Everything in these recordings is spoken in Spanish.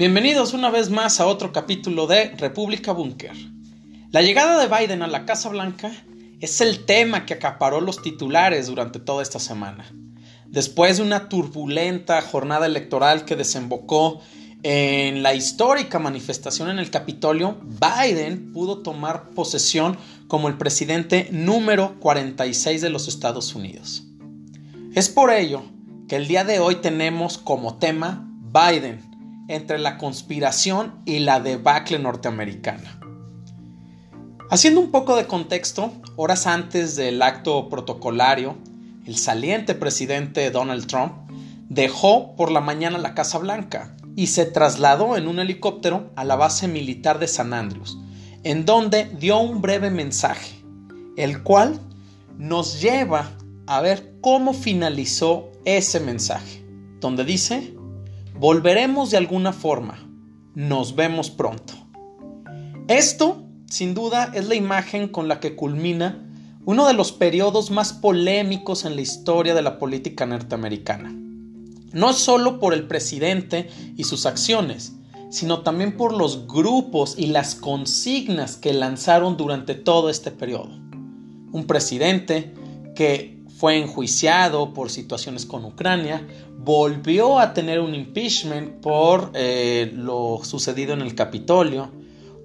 Bienvenidos una vez más a otro capítulo de República Búnker. La llegada de Biden a la Casa Blanca es el tema que acaparó los titulares durante toda esta semana. Después de una turbulenta jornada electoral que desembocó en la histórica manifestación en el Capitolio, Biden pudo tomar posesión como el presidente número 46 de los Estados Unidos. Es por ello que el día de hoy tenemos como tema Biden, entre la conspiración y la debacle norteamericana. Haciendo un poco de contexto, horas antes del acto protocolario, el saliente presidente Donald Trump dejó por la mañana la Casa Blanca y se trasladó en un helicóptero a la base militar de San Andrews, en donde dio un breve mensaje, el cual nos lleva a ver cómo finalizó ese mensaje, donde dice, Volveremos de alguna forma. Nos vemos pronto. Esto, sin duda, es la imagen con la que culmina uno de los periodos más polémicos en la historia de la política norteamericana. No solo por el presidente y sus acciones, sino también por los grupos y las consignas que lanzaron durante todo este periodo. Un presidente que fue enjuiciado por situaciones con Ucrania, volvió a tener un impeachment por eh, lo sucedido en el Capitolio,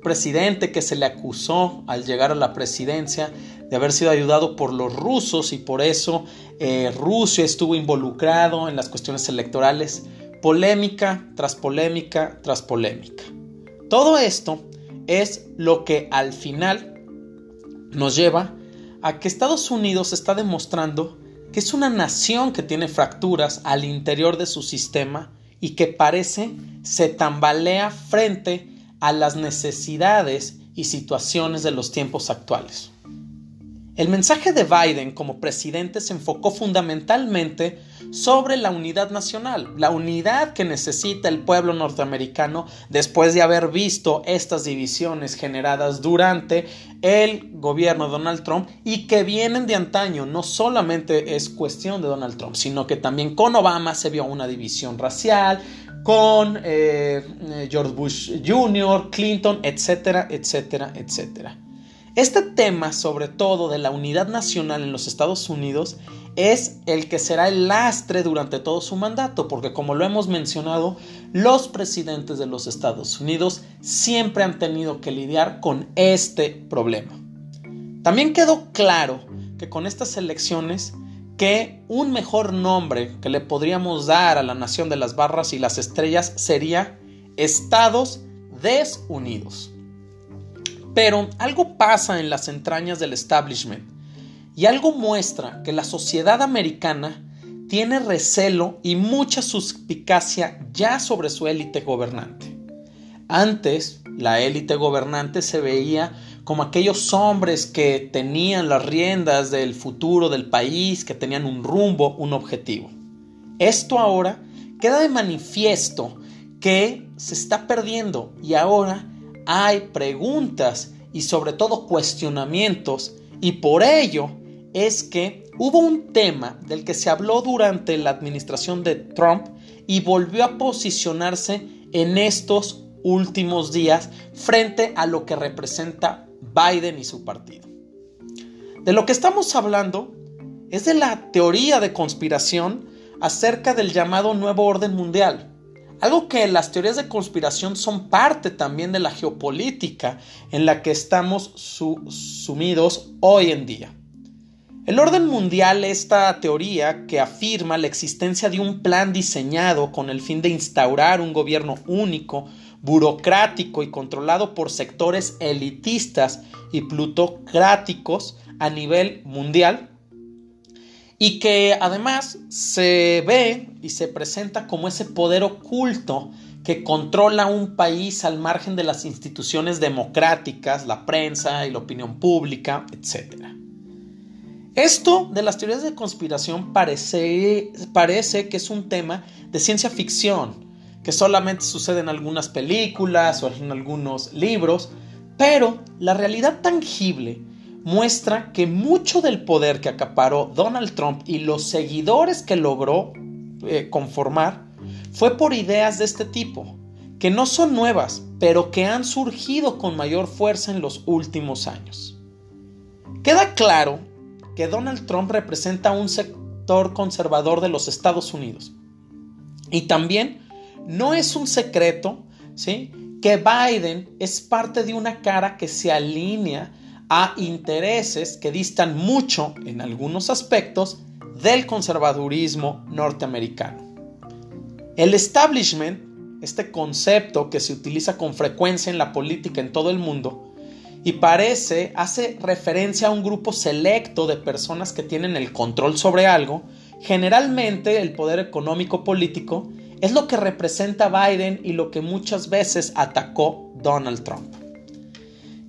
presidente que se le acusó al llegar a la presidencia de haber sido ayudado por los rusos y por eso eh, Rusia estuvo involucrado en las cuestiones electorales, polémica tras polémica tras polémica. Todo esto es lo que al final nos lleva a que Estados Unidos está demostrando que es una nación que tiene fracturas al interior de su sistema y que parece se tambalea frente a las necesidades y situaciones de los tiempos actuales. El mensaje de Biden como presidente se enfocó fundamentalmente sobre la unidad nacional, la unidad que necesita el pueblo norteamericano después de haber visto estas divisiones generadas durante el gobierno de Donald Trump y que vienen de antaño. No solamente es cuestión de Donald Trump, sino que también con Obama se vio una división racial, con eh, eh, George Bush Jr., Clinton, etcétera, etcétera, etcétera. Este tema, sobre todo de la unidad nacional en los Estados Unidos, es el que será el lastre durante todo su mandato, porque como lo hemos mencionado, los presidentes de los Estados Unidos siempre han tenido que lidiar con este problema. También quedó claro que con estas elecciones que un mejor nombre que le podríamos dar a la nación de las barras y las estrellas sería Estados Desunidos. Pero algo pasa en las entrañas del establishment y algo muestra que la sociedad americana tiene recelo y mucha suspicacia ya sobre su élite gobernante. Antes, la élite gobernante se veía como aquellos hombres que tenían las riendas del futuro del país, que tenían un rumbo, un objetivo. Esto ahora queda de manifiesto que se está perdiendo y ahora hay preguntas y sobre todo cuestionamientos y por ello es que hubo un tema del que se habló durante la administración de Trump y volvió a posicionarse en estos últimos días frente a lo que representa Biden y su partido. De lo que estamos hablando es de la teoría de conspiración acerca del llamado nuevo orden mundial, algo que las teorías de conspiración son parte también de la geopolítica en la que estamos sumidos hoy en día. El orden mundial, esta teoría que afirma la existencia de un plan diseñado con el fin de instaurar un gobierno único, burocrático y controlado por sectores elitistas y plutocráticos a nivel mundial, y que además se ve y se presenta como ese poder oculto que controla un país al margen de las instituciones democráticas, la prensa y la opinión pública, etc. Esto de las teorías de conspiración parece, parece que es un tema de ciencia ficción, que solamente sucede en algunas películas o en algunos libros, pero la realidad tangible muestra que mucho del poder que acaparó Donald Trump y los seguidores que logró eh, conformar fue por ideas de este tipo, que no son nuevas, pero que han surgido con mayor fuerza en los últimos años. Queda claro que Donald Trump representa un sector conservador de los Estados Unidos. Y también no es un secreto ¿sí? que Biden es parte de una cara que se alinea a intereses que distan mucho en algunos aspectos del conservadurismo norteamericano. El establishment, este concepto que se utiliza con frecuencia en la política en todo el mundo, y parece, hace referencia a un grupo selecto de personas que tienen el control sobre algo, generalmente el poder económico político, es lo que representa Biden y lo que muchas veces atacó Donald Trump.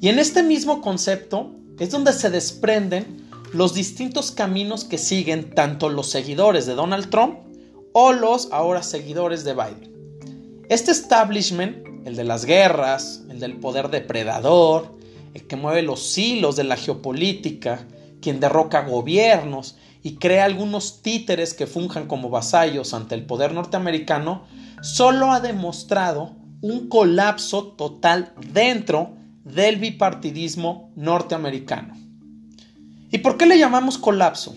Y en este mismo concepto es donde se desprenden los distintos caminos que siguen tanto los seguidores de Donald Trump o los ahora seguidores de Biden. Este establishment, el de las guerras, el del poder depredador, el que mueve los hilos de la geopolítica, quien derroca gobiernos y crea algunos títeres que funjan como vasallos ante el poder norteamericano, solo ha demostrado un colapso total dentro del bipartidismo norteamericano. ¿Y por qué le llamamos colapso?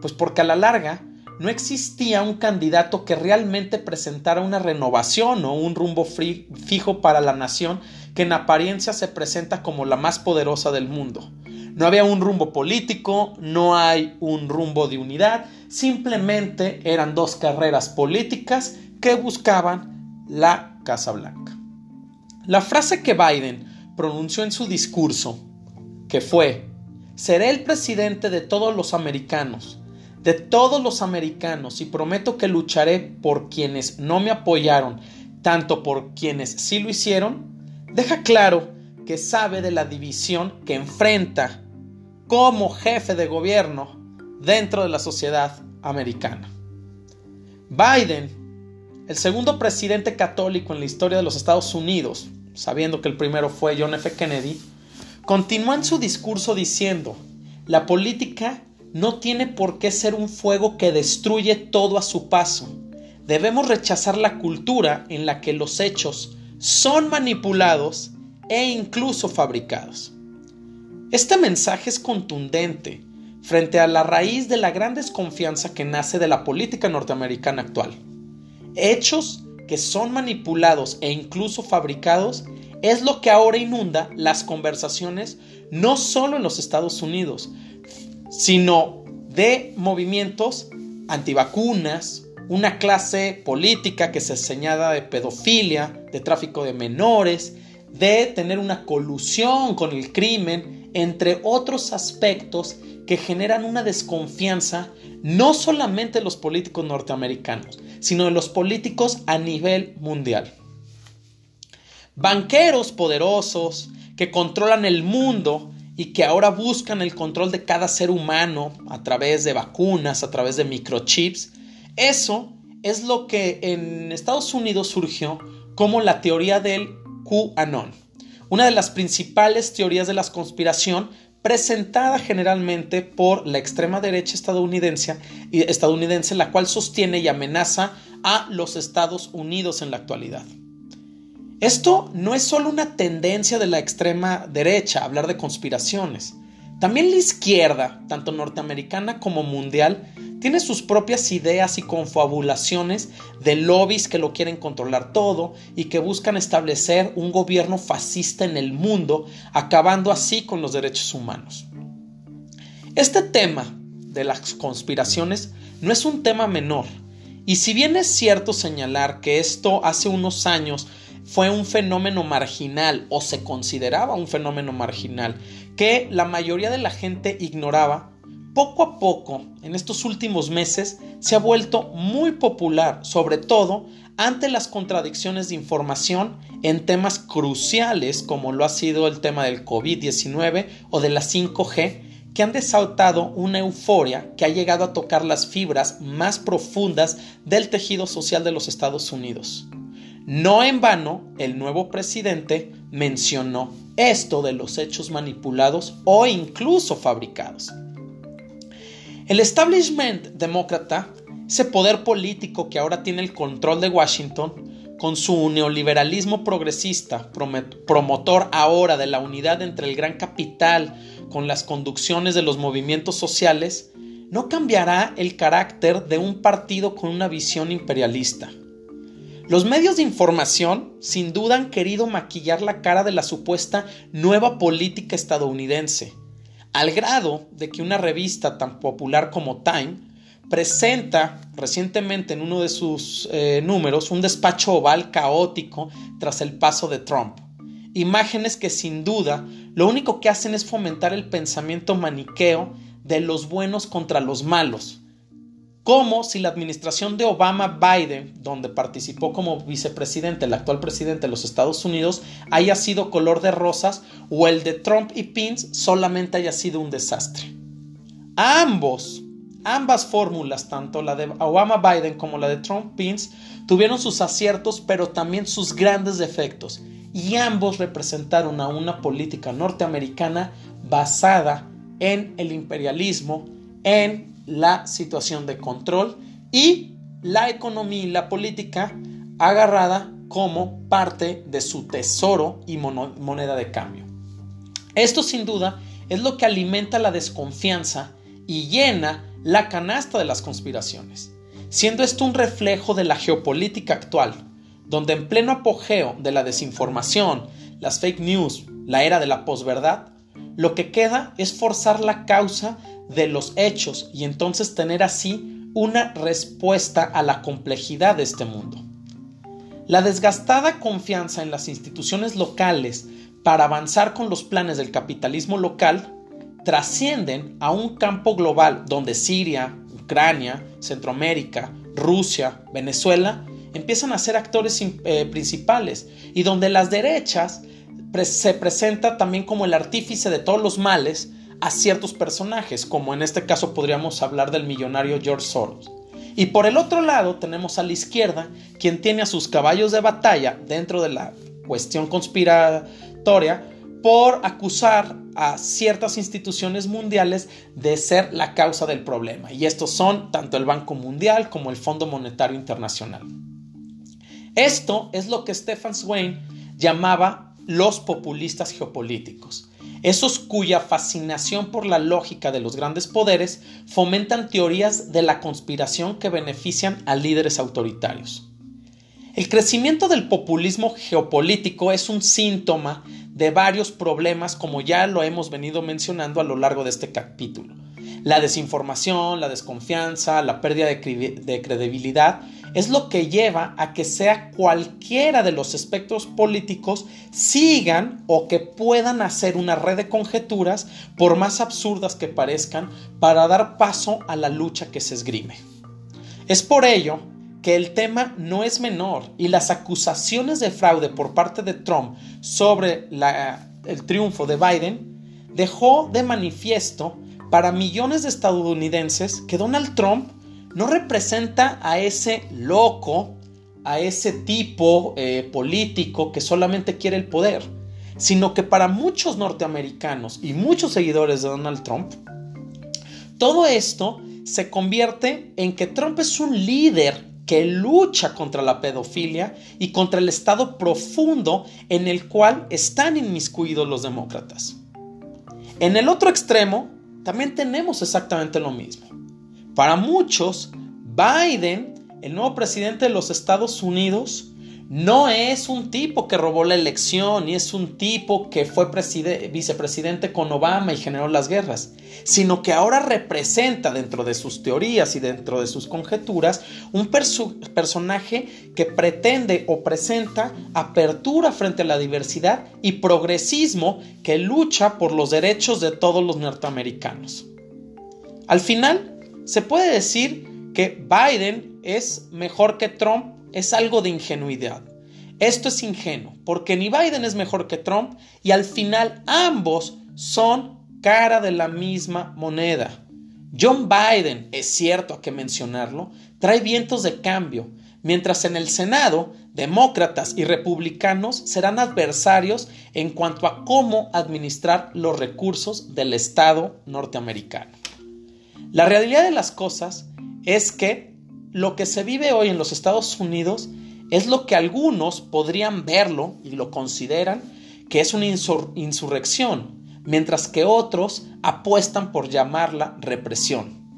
Pues porque a la larga no existía un candidato que realmente presentara una renovación o un rumbo fijo para la nación que en apariencia se presenta como la más poderosa del mundo. No había un rumbo político, no hay un rumbo de unidad, simplemente eran dos carreras políticas que buscaban la Casa Blanca. La frase que Biden pronunció en su discurso, que fue, seré el presidente de todos los americanos, de todos los americanos y prometo que lucharé por quienes no me apoyaron, tanto por quienes sí lo hicieron, deja claro que sabe de la división que enfrenta como jefe de gobierno dentro de la sociedad americana. Biden, el segundo presidente católico en la historia de los Estados Unidos, sabiendo que el primero fue John F. Kennedy, continúa en su discurso diciendo, la política no tiene por qué ser un fuego que destruye todo a su paso. Debemos rechazar la cultura en la que los hechos son manipulados e incluso fabricados. Este mensaje es contundente frente a la raíz de la gran desconfianza que nace de la política norteamericana actual. Hechos que son manipulados e incluso fabricados es lo que ahora inunda las conversaciones no solo en los Estados Unidos, sino de movimientos antivacunas, una clase política que se señala de pedofilia, de tráfico de menores, de tener una colusión con el crimen, entre otros aspectos que generan una desconfianza no solamente de los políticos norteamericanos, sino de los políticos a nivel mundial. Banqueros poderosos que controlan el mundo y que ahora buscan el control de cada ser humano a través de vacunas, a través de microchips, eso es lo que en Estados Unidos surgió como la teoría del QAnon, una de las principales teorías de la conspiración presentada generalmente por la extrema derecha estadounidense, estadounidense, la cual sostiene y amenaza a los Estados Unidos en la actualidad. Esto no es solo una tendencia de la extrema derecha, hablar de conspiraciones. También la izquierda, tanto norteamericana como mundial, tiene sus propias ideas y confabulaciones de lobbies que lo quieren controlar todo y que buscan establecer un gobierno fascista en el mundo, acabando así con los derechos humanos. Este tema de las conspiraciones no es un tema menor, y si bien es cierto señalar que esto hace unos años fue un fenómeno marginal o se consideraba un fenómeno marginal que la mayoría de la gente ignoraba, poco a poco en estos últimos meses se ha vuelto muy popular, sobre todo ante las contradicciones de información en temas cruciales como lo ha sido el tema del COVID-19 o de la 5G, que han desaltado una euforia que ha llegado a tocar las fibras más profundas del tejido social de los Estados Unidos. No en vano, el nuevo presidente mencionó esto de los hechos manipulados o incluso fabricados. El establishment demócrata, ese poder político que ahora tiene el control de Washington, con su neoliberalismo progresista, promotor ahora de la unidad entre el gran capital con las conducciones de los movimientos sociales, no cambiará el carácter de un partido con una visión imperialista. Los medios de información sin duda han querido maquillar la cara de la supuesta nueva política estadounidense, al grado de que una revista tan popular como Time presenta recientemente en uno de sus eh, números un despacho oval caótico tras el paso de Trump. Imágenes que sin duda lo único que hacen es fomentar el pensamiento maniqueo de los buenos contra los malos. Como si la administración de Obama-Biden, donde participó como vicepresidente el actual presidente de los Estados Unidos, haya sido color de rosas o el de Trump y Pence solamente haya sido un desastre. ambos Ambas fórmulas, tanto la de Obama-Biden como la de Trump-Pence, tuvieron sus aciertos, pero también sus grandes defectos, y ambos representaron a una política norteamericana basada en el imperialismo, en la situación de control y la economía y la política agarrada como parte de su tesoro y moneda de cambio. Esto sin duda es lo que alimenta la desconfianza y llena la canasta de las conspiraciones, siendo esto un reflejo de la geopolítica actual, donde en pleno apogeo de la desinformación, las fake news, la era de la posverdad, lo que queda es forzar la causa de los hechos y entonces tener así una respuesta a la complejidad de este mundo. La desgastada confianza en las instituciones locales para avanzar con los planes del capitalismo local trascienden a un campo global donde Siria, Ucrania, Centroamérica, Rusia, Venezuela empiezan a ser actores eh, principales y donde las derechas se presenta también como el artífice de todos los males a ciertos personajes, como en este caso podríamos hablar del millonario George Soros. Y por el otro lado tenemos a la izquierda, quien tiene a sus caballos de batalla dentro de la cuestión conspiratoria por acusar a ciertas instituciones mundiales de ser la causa del problema. Y estos son tanto el Banco Mundial como el Fondo Monetario Internacional. Esto es lo que Stefan Swain llamaba los populistas geopolíticos, esos cuya fascinación por la lógica de los grandes poderes fomentan teorías de la conspiración que benefician a líderes autoritarios. El crecimiento del populismo geopolítico es un síntoma de varios problemas como ya lo hemos venido mencionando a lo largo de este capítulo. La desinformación, la desconfianza, la pérdida de, credibilidad es lo que lleva a que sea cualquiera de los espectros políticos sigan o que puedan hacer una red de conjeturas, por más absurdas que parezcan, para dar paso a la lucha que se esgrime. Es por ello que el tema no es menor y las acusaciones de fraude por parte de Trump sobre el triunfo de Biden dejó de manifiesto para millones de estadounidenses que Donald Trump no representa a ese loco, a ese tipo eh, político que solamente quiere el poder, sino que para muchos norteamericanos y muchos seguidores de Donald Trump, todo esto se convierte en que Trump es un líder que lucha contra la pedofilia y contra el estado profundo en el cual están inmiscuidos los demócratas. En el otro extremo, también tenemos exactamente lo mismo. Para muchos, Biden, el nuevo presidente de los Estados Unidos, no es un tipo que robó la elección, ni es un tipo que fue vicepresidente con Obama y generó las guerras, sino que ahora representa dentro de sus teorías y dentro de sus conjeturas un personaje que pretende o presenta apertura frente a la diversidad y progresismo que lucha por los derechos de todos los norteamericanos. Al final, se puede decir que Biden es mejor que Trump es algo de ingenuidad. Esto es ingenuo, porque ni Biden es mejor que Trump y al final ambos son cara de la misma moneda. John Biden, es cierto, que mencionarlo, trae vientos de cambio, mientras en el Senado, demócratas y republicanos serán adversarios en cuanto a cómo administrar los recursos del Estado norteamericano. La realidad de las cosas es que lo que se vive hoy en los Estados Unidos es lo que algunos podrían verlo y lo consideran que es una insurrección, mientras que otros apuestan por llamarla represión.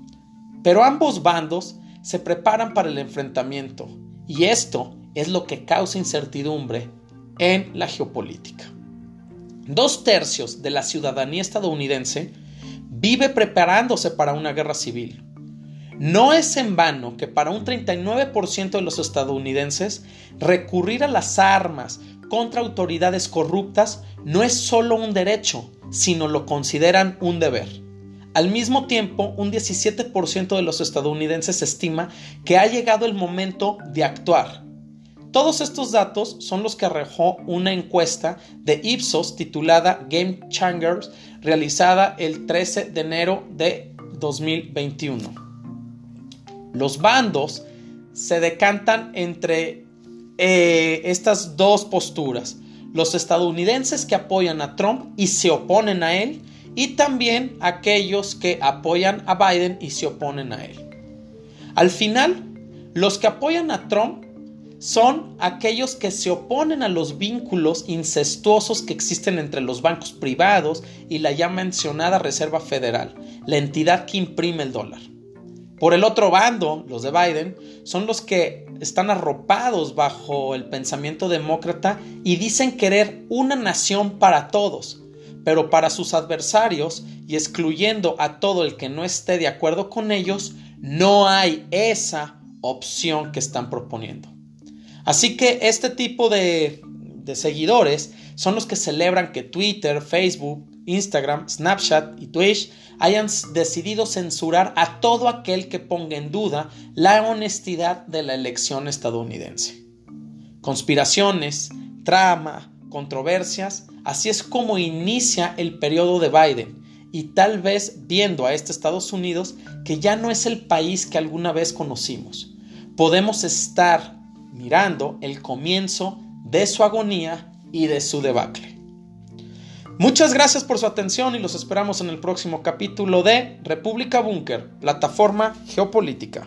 Pero ambos bandos se preparan para el enfrentamiento y esto es lo que causa incertidumbre en la geopolítica. Dos tercios de la ciudadanía estadounidense vive preparándose para una guerra civil. No es en vano que para un 39% de los estadounidenses recurrir a las armas contra autoridades corruptas no es solo un derecho, sino lo consideran un deber. Al mismo tiempo, un 17% de los estadounidenses estima que ha llegado el momento de actuar. Todos estos datos son los que arrojó una encuesta de Ipsos titulada Game Changers realizada el 13 de enero de 2021 los bandos se decantan entre eh, estas dos posturas. Los estadounidenses que apoyan a Trump y se oponen a él y también aquellos que apoyan a Biden y se oponen a él. Al final, los que apoyan a Trump son aquellos que se oponen a los vínculos incestuosos que existen entre los bancos privados y la ya mencionada Reserva Federal, la entidad que imprime el dólar. Por el otro bando, los de Biden, son los que están arropados bajo el pensamiento demócrata y dicen querer una nación para todos, pero para sus adversarios y excluyendo a todo el que no esté de acuerdo con ellos, no hay esa opción que están proponiendo. Así que este tipo de, seguidores son los que celebran que Twitter, Facebook, Instagram, Snapchat y Twitch hayan decidido censurar a todo aquel que ponga en duda la honestidad de la elección estadounidense. Conspiraciones, trama, controversias, así es como inicia el periodo de Biden y tal vez viendo a este Estados Unidos que ya no es el país que alguna vez conocimos. Podemos estar mirando el comienzo de su agonía y de su debacle. Muchas gracias por su atención y los esperamos en el próximo capítulo de República Búnker, plataforma geopolítica.